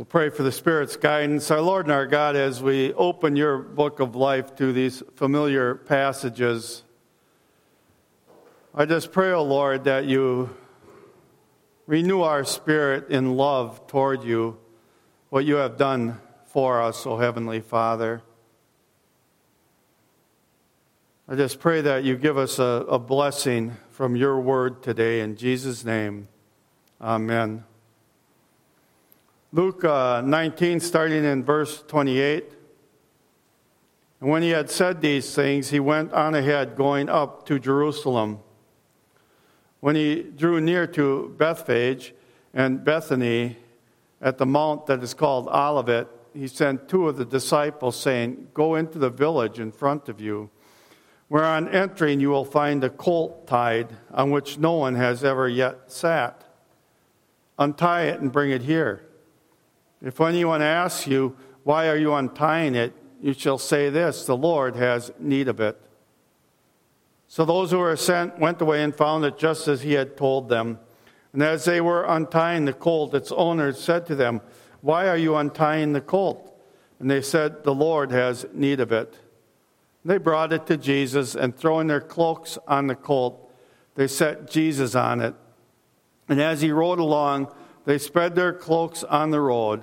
We'll pray for the Spirit's guidance. Our Lord and our God, as we open your book of life to these familiar passages, I just pray, O oh Lord, that you renew our spirit in love toward you, what you have done for us, O oh Heavenly Father. I just pray that you give us a, a blessing from your word today. In Jesus' name, amen. Luke uh, 19, starting in verse 28. And when he had said these things, he went on ahead, going up to Jerusalem. When he drew near to Bethphage and Bethany at the mount that is called Olivet, he sent two of the disciples, saying, Go into the village in front of you, where on entering you will find a colt tied, on which no one has ever yet sat. Untie it and bring it here. If anyone asks you, Why are you untying it? you shall say this The Lord has need of it. So those who were sent went away and found it just as he had told them. And as they were untying the colt, its owner said to them, Why are you untying the colt? And they said, The Lord has need of it. They brought it to Jesus, and throwing their cloaks on the colt, they set Jesus on it. And as he rode along, they spread their cloaks on the road.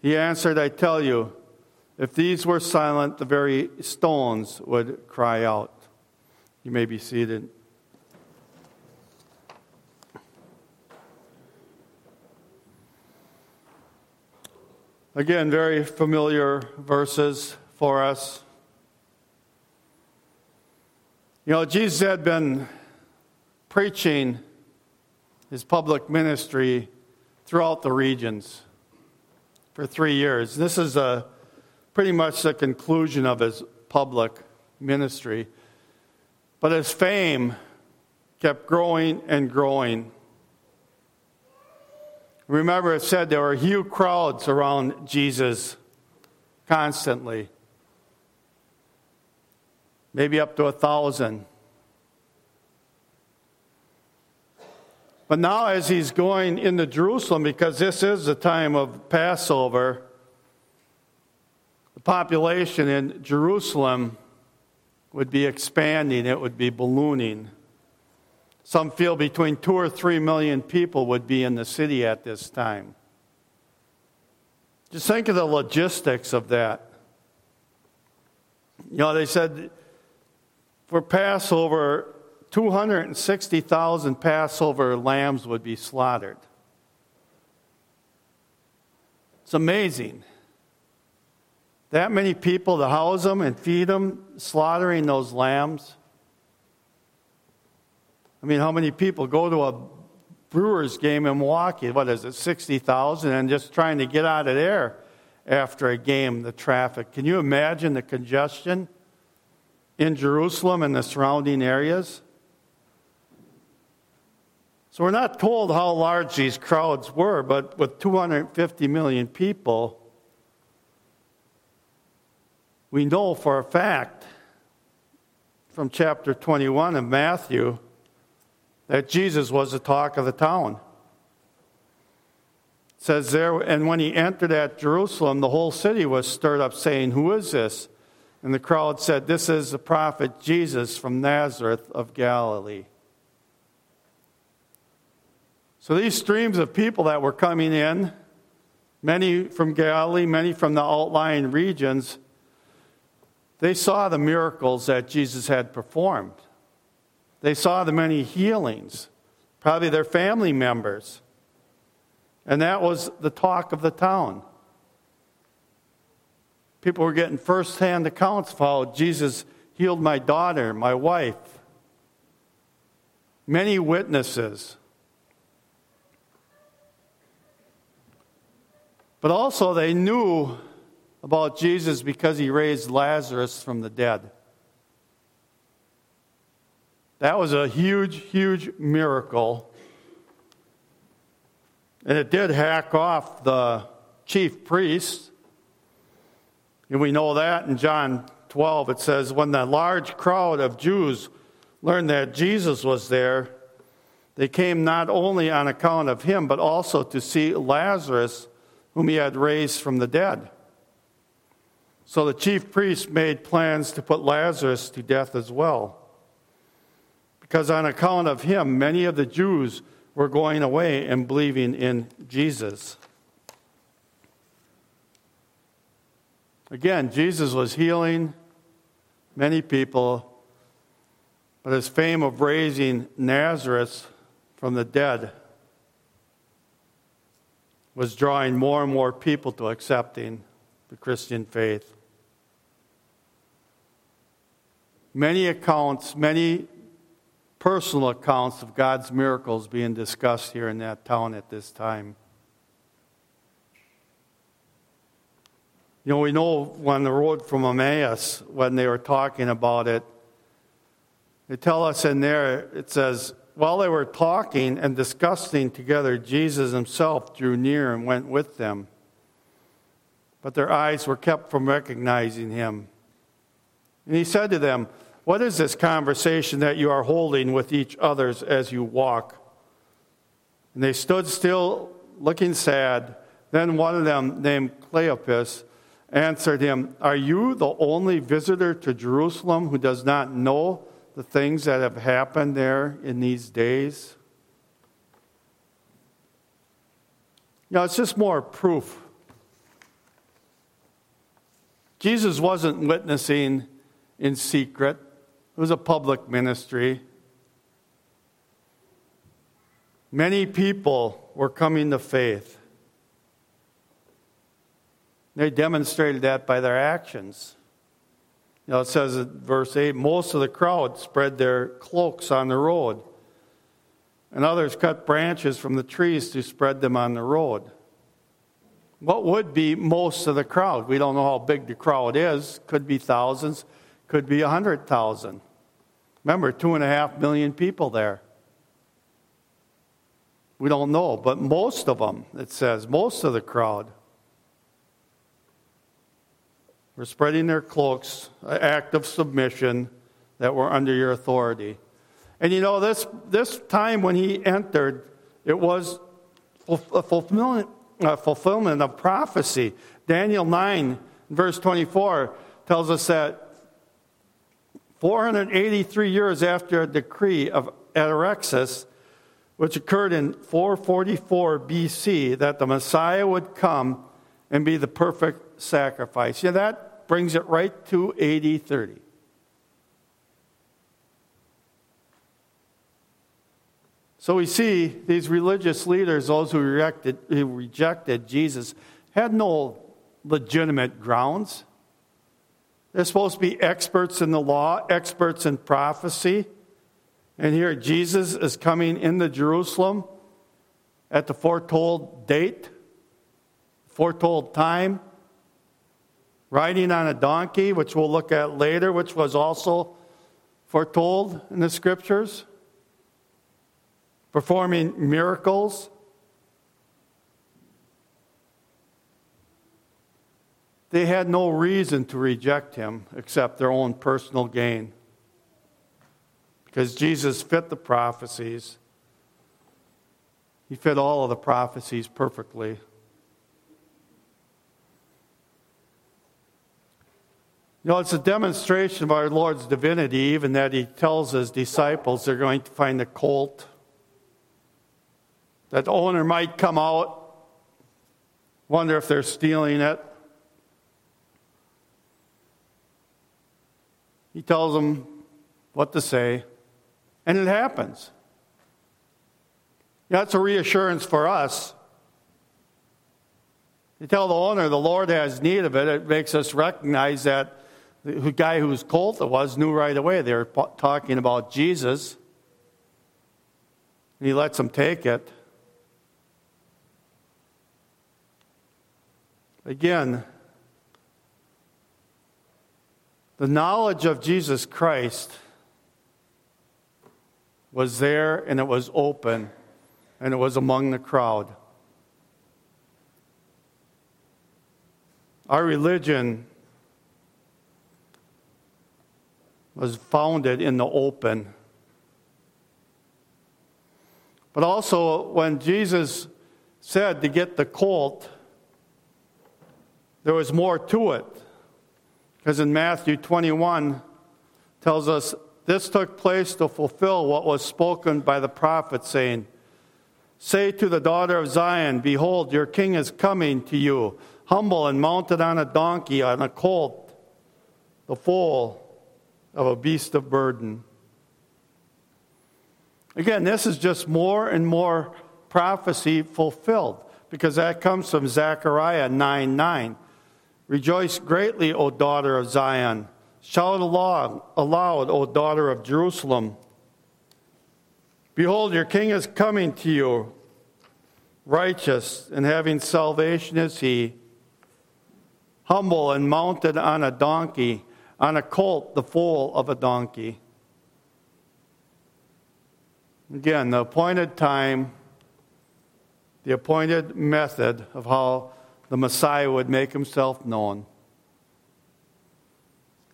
He answered, I tell you, if these were silent, the very stones would cry out. You may be seated. Again, very familiar verses for us. You know, Jesus had been preaching his public ministry throughout the regions for three years. This is a, pretty much the conclusion of his public ministry. But his fame kept growing and growing. Remember, it said there were huge crowds around Jesus constantly, maybe up to a thousand. But now, as he's going into Jerusalem, because this is the time of Passover, the population in Jerusalem would be expanding, it would be ballooning. Some feel between two or three million people would be in the city at this time. Just think of the logistics of that. You know, they said for Passover, 260,000 Passover lambs would be slaughtered. It's amazing. That many people to house them and feed them, slaughtering those lambs. I mean, how many people go to a Brewers game in Milwaukee? What is it, 60,000? And just trying to get out of there after a game, the traffic. Can you imagine the congestion in Jerusalem and the surrounding areas? So we're not told how large these crowds were, but with 250 million people, we know for a fact from chapter 21 of Matthew that Jesus was the talk of the town. It says there, and when he entered at Jerusalem, the whole city was stirred up, saying, Who is this? And the crowd said, This is the prophet Jesus from Nazareth of Galilee. So these streams of people that were coming in, many from Galilee, many from the outlying regions, they saw the miracles that Jesus had performed. They saw the many healings, probably their family members. And that was the talk of the town. People were getting firsthand accounts of how Jesus healed my daughter, my wife. Many witnesses. But also, they knew about Jesus because he raised Lazarus from the dead. That was a huge, huge miracle. And it did hack off the chief priests. And we know that in John 12. It says, When the large crowd of Jews learned that Jesus was there, they came not only on account of him, but also to see Lazarus, whom he had raised from the dead. So the chief priests made plans to put Lazarus to death as well. Because on account of him, many of the Jews were going away and believing in Jesus. Again, Jesus was healing many people, but his fame of raising Nazareth from the dead was drawing more and more people to accepting the Christian faith. Many accounts, many personal accounts of God's miracles being discussed here in that town at this time. You know, we know on the road from Emmaus, when they were talking about it, they tell us in there, it says, while they were talking and discussing together, Jesus himself drew near and went with them. But their eyes were kept from recognizing him. And he said to them, What is this conversation that you are holding with each other as you walk? And they stood still, looking sad. Then one of them, named Cleopas, answered him, Are you the only visitor to Jerusalem who does not know the things that have happened there in these days? You know, it's just more proof. Jesus wasn't witnessing in secret, it was a public ministry. Many people were coming to faith. They demonstrated that by their actions. You know, it says in verse 8 most of the crowd spread their cloaks on the road, and others cut branches from the trees to spread them on the road. What would be most of the crowd? We don't know how big the crowd is. Could be thousands, could be a hundred thousand. Remember, two and a half million people there. We don't know, but most of them, it says, most of the crowd were spreading their cloaks, an act of submission that were under your authority. And you know, this, this time when he entered, it was a fulfillment, a fulfillment of prophecy. Daniel 9, verse 24, tells us that 483 years after a decree of Artaxerxes, which occurred in 444 BC, that the Messiah would come and be the perfect sacrifice. Yeah, that brings it right to AD 30. So we see these religious leaders, those who rejected, who rejected Jesus, had no legitimate grounds. They're supposed to be experts in the law, experts in prophecy. And here Jesus is coming into Jerusalem at the foretold date, foretold time riding on a donkey, which we'll look at later, which was also foretold in the scriptures, performing miracles. They had no reason to reject him except their own personal gain. Because Jesus fit the prophecies. He fit all of the prophecies perfectly. You know, it's a demonstration of our Lord's divinity, even that he tells his disciples they're going to find a colt. That the owner might come out, wonder if they're stealing it. He tells them what to say, and it happens. That's a reassurance for us. You tell the owner the Lord has need of it, it makes us recognize that the guy whose cult it was knew right away they were talking about Jesus. And he lets them take it. Again, the knowledge of Jesus Christ was there and it was open and it was among the crowd. Our religion was founded in the open. But also, when Jesus said to get the colt, there was more to it. Because in Matthew 21 tells us this took place to fulfill what was spoken by the prophet, saying, Say to the daughter of Zion, Behold, your king is coming to you, humble and mounted on a donkey, on a colt, the foal of a beast of burden. Again, this is just more and more prophecy fulfilled because that comes from Zechariah 9 9. Rejoice greatly, O daughter of Zion. Shout aloud, O daughter of Jerusalem. Behold, your king is coming to you. Righteous and having salvation is he, humble and mounted on a donkey, on a colt, the foal of a donkey. Again, the appointed time, the appointed method of how the Messiah would make himself known.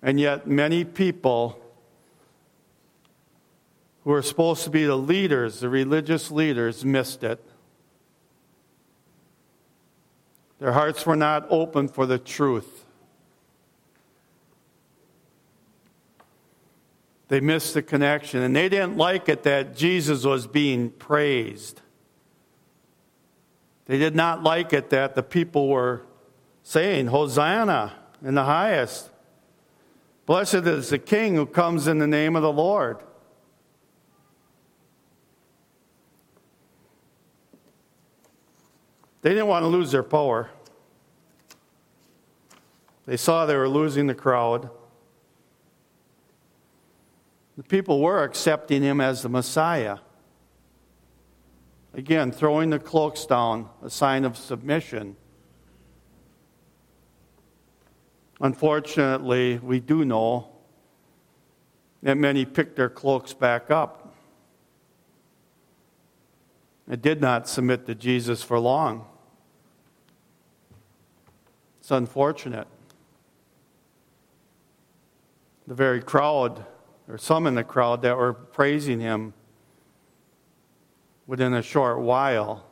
And yet, many people who are supposed to be the leaders, the religious leaders, missed it. Their hearts were not open for the truth. They missed the connection, and they didn't like it that Jesus was being praised. They did not like it that the people were saying, Hosanna in the highest. Blessed is the King who comes in the name of the Lord. They didn't want to lose their power. They saw they were losing the crowd. The people were accepting him as the Messiah. Again, throwing the cloaks down, a sign of submission. Unfortunately, we do know that many picked their cloaks back up. It did not submit to Jesus for long. It's unfortunate. The very crowd, or some in the crowd that were praising him, within a short while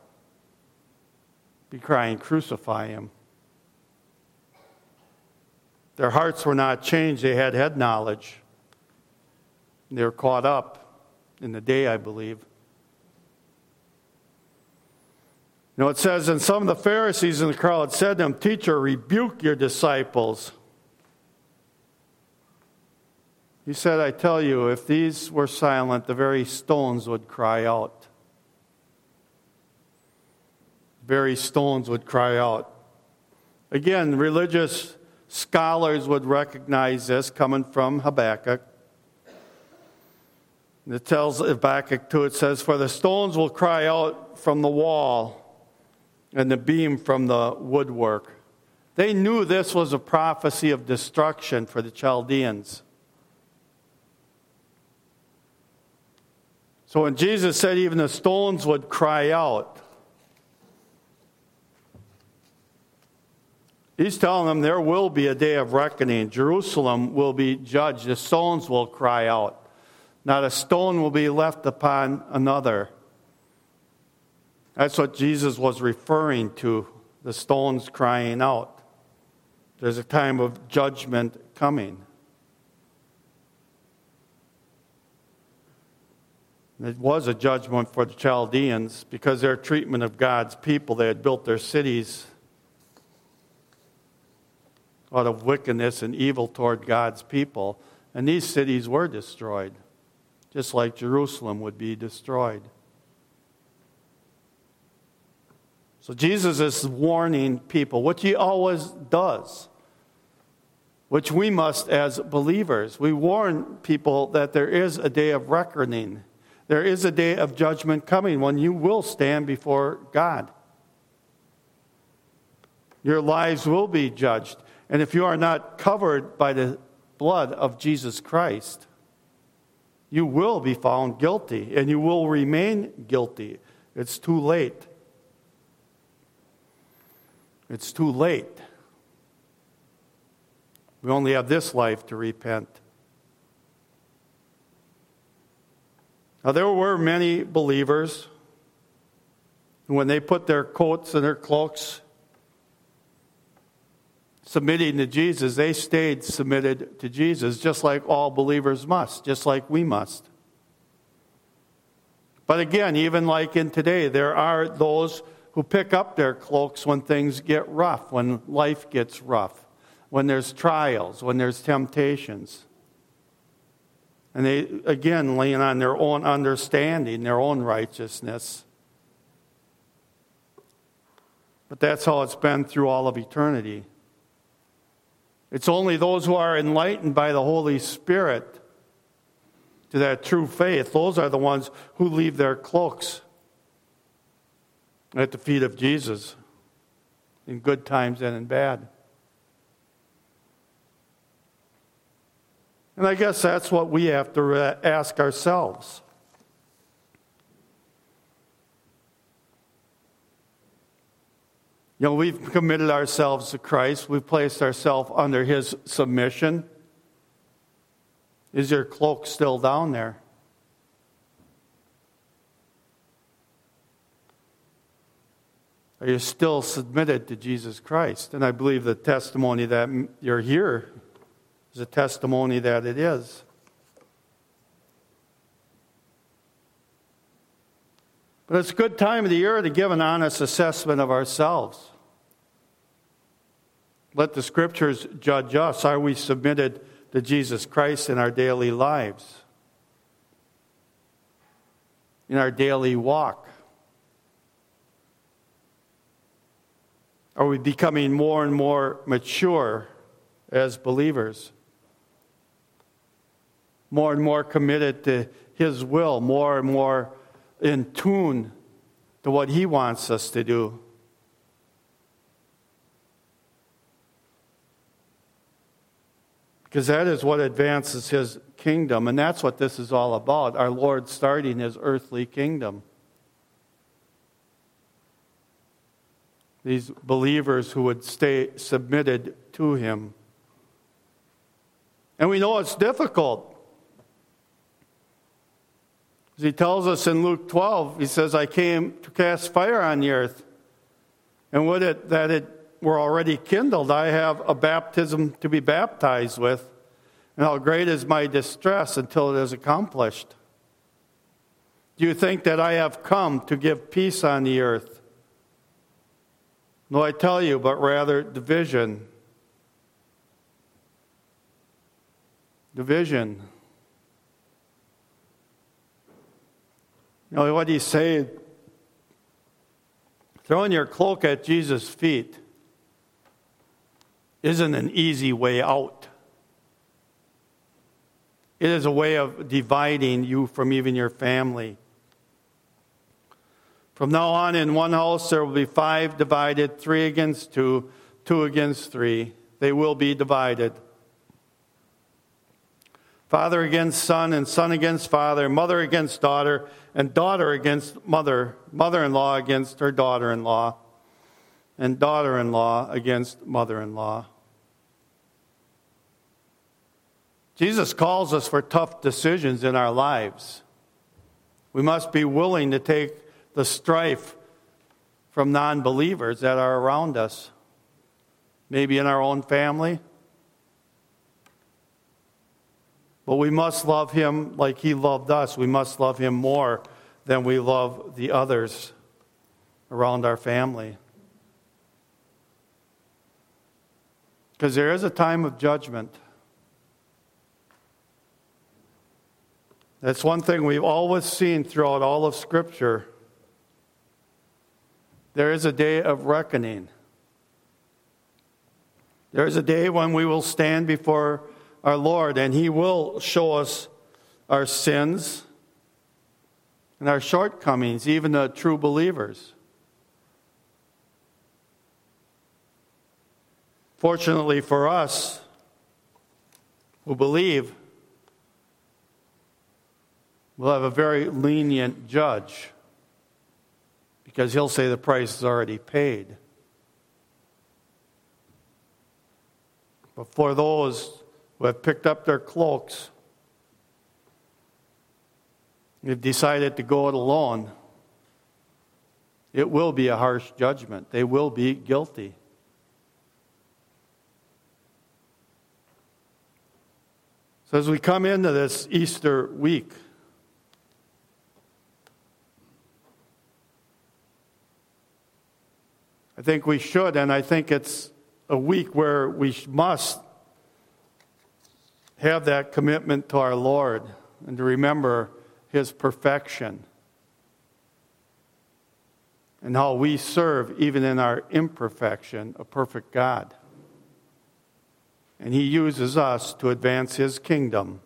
be crying, Crucify him. Their hearts were not changed, they had head knowledge. They were caught up in the day, I believe. You know, it says, and some of the Pharisees in the crowd said to him, Teacher, rebuke your disciples. He said, I tell you, if these were silent, the very stones would cry out. The Very stones would cry out. Again, religious Scholars would recognize this coming from Habakkuk. It tells Habakkuk 2, it says, For the stones will cry out from the wall, and the beam from the woodwork. They knew this was a prophecy of destruction for the Chaldeans. So when Jesus said even the stones would cry out, He's telling them there will be a day of reckoning. Jerusalem will be judged. The stones will cry out. Not a stone will be left upon another. That's what Jesus was referring to the stones crying out. There's a time of judgment coming. It was a judgment for the Chaldeans because their treatment of God's people, they had built their cities out of wickedness and evil toward God's people. And these cities were destroyed, just like Jerusalem would be destroyed. So Jesus is warning people, which he always does, which we must as believers. We warn people that there is a day of reckoning, there is a day of judgment coming when you will stand before God. Your lives will be judged. And if you are not covered by the blood of Jesus Christ, you will be found guilty and you will remain guilty. It's too late. It's too late. We only have this life to repent. Now, there were many believers when they put their coats and their cloaks submitting to Jesus, they stayed submitted to Jesus, just like all believers must, just like we must. But again, even like in today, there are those who pick up their cloaks when things get rough, when life gets rough, when there's trials, when there's temptations. And they, again, lean on their own understanding, their own righteousness. But that's how it's been through all of eternity. It's only those who are enlightened by the Holy Spirit to that true faith, those are the ones who leave their cloaks at the feet of Jesus in good times and in bad. And I guess that's what we have to uh, ask ourselves. You know, we've committed ourselves to Christ. We've placed ourselves under His submission. Is your cloak still down there? Are you still submitted to Jesus Christ? And I believe the testimony that you're here is a testimony that it is. But it's a good time of the year to give an honest assessment of ourselves. Let the scriptures judge us. Are we submitted to Jesus Christ in our daily lives? In our daily walk? Are we becoming more and more mature as believers? More and more committed to His will, more and more in tune to what He wants us to do. Because that is what advances His kingdom, and that's what this is all about our Lord starting His earthly kingdom. These believers who would stay submitted to Him. And we know it's difficult. As he tells us in Luke 12, he says, I came to cast fire on the earth. And would it that it were already kindled, I have a baptism to be baptized with. And how great is my distress until it is accomplished. Do you think that I have come to give peace on the earth? No, I tell you, but rather division. Division. Know what he's saying? Throwing your cloak at Jesus' feet isn't an easy way out. It is a way of dividing you from even your family. From now on, in one house, there will be five divided, three against two, two against three. They will be divided father against son, and son against father, mother against daughter, and daughter against mother, mother in law against her daughter in law, and daughter in law against mother in law. Jesus calls us for tough decisions in our lives. We must be willing to take the strife from non believers that are around us, maybe in our own family But we must love him like he loved us. We must love him more than we love the others around our family. Because there is a time of judgment. That's one thing we've always seen throughout all of Scripture. There is a day of reckoning. There is a day when we will stand before our Lord, and He will show us our sins and our shortcomings, even the true believers. Fortunately for us who believe, we'll have a very lenient judge because he'll say the price is already paid. But for those who have picked up their cloaks, They've decided to go it alone, it will be a harsh judgment. They will be guilty. So, as we come into this Easter week, I think we should, and I think it's a week where we must have that commitment to our Lord and to remember His perfection and how we serve, even in our imperfection, a perfect God. And He uses us to advance His kingdom.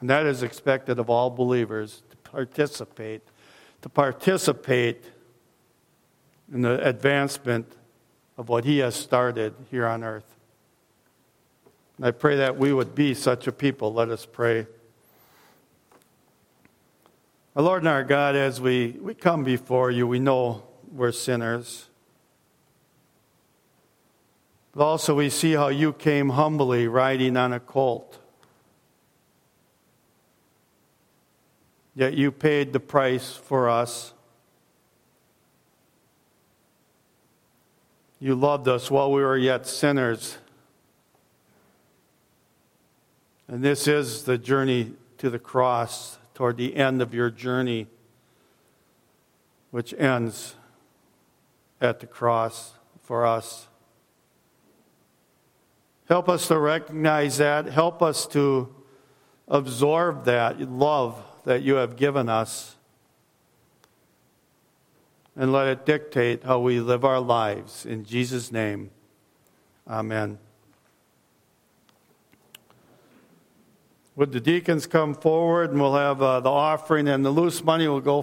And that is expected of all believers to participate, to participate in the advancement of what He has started here on earth. And I pray that we would be such a people. Let us pray. Our Lord and our God, as we, we come before you, we know we're sinners. But also, we see how you came humbly riding on a colt. Yet you paid the price for us. You loved us while we were yet sinners. And this is the journey to the cross, toward the end of your journey, which ends at the cross for us. Help us to recognize that. Help us to absorb that love that you have given us. And let it dictate how we live our lives. In Jesus' name, amen. Would the deacons come forward and we'll have uh, the offering and the loose money will go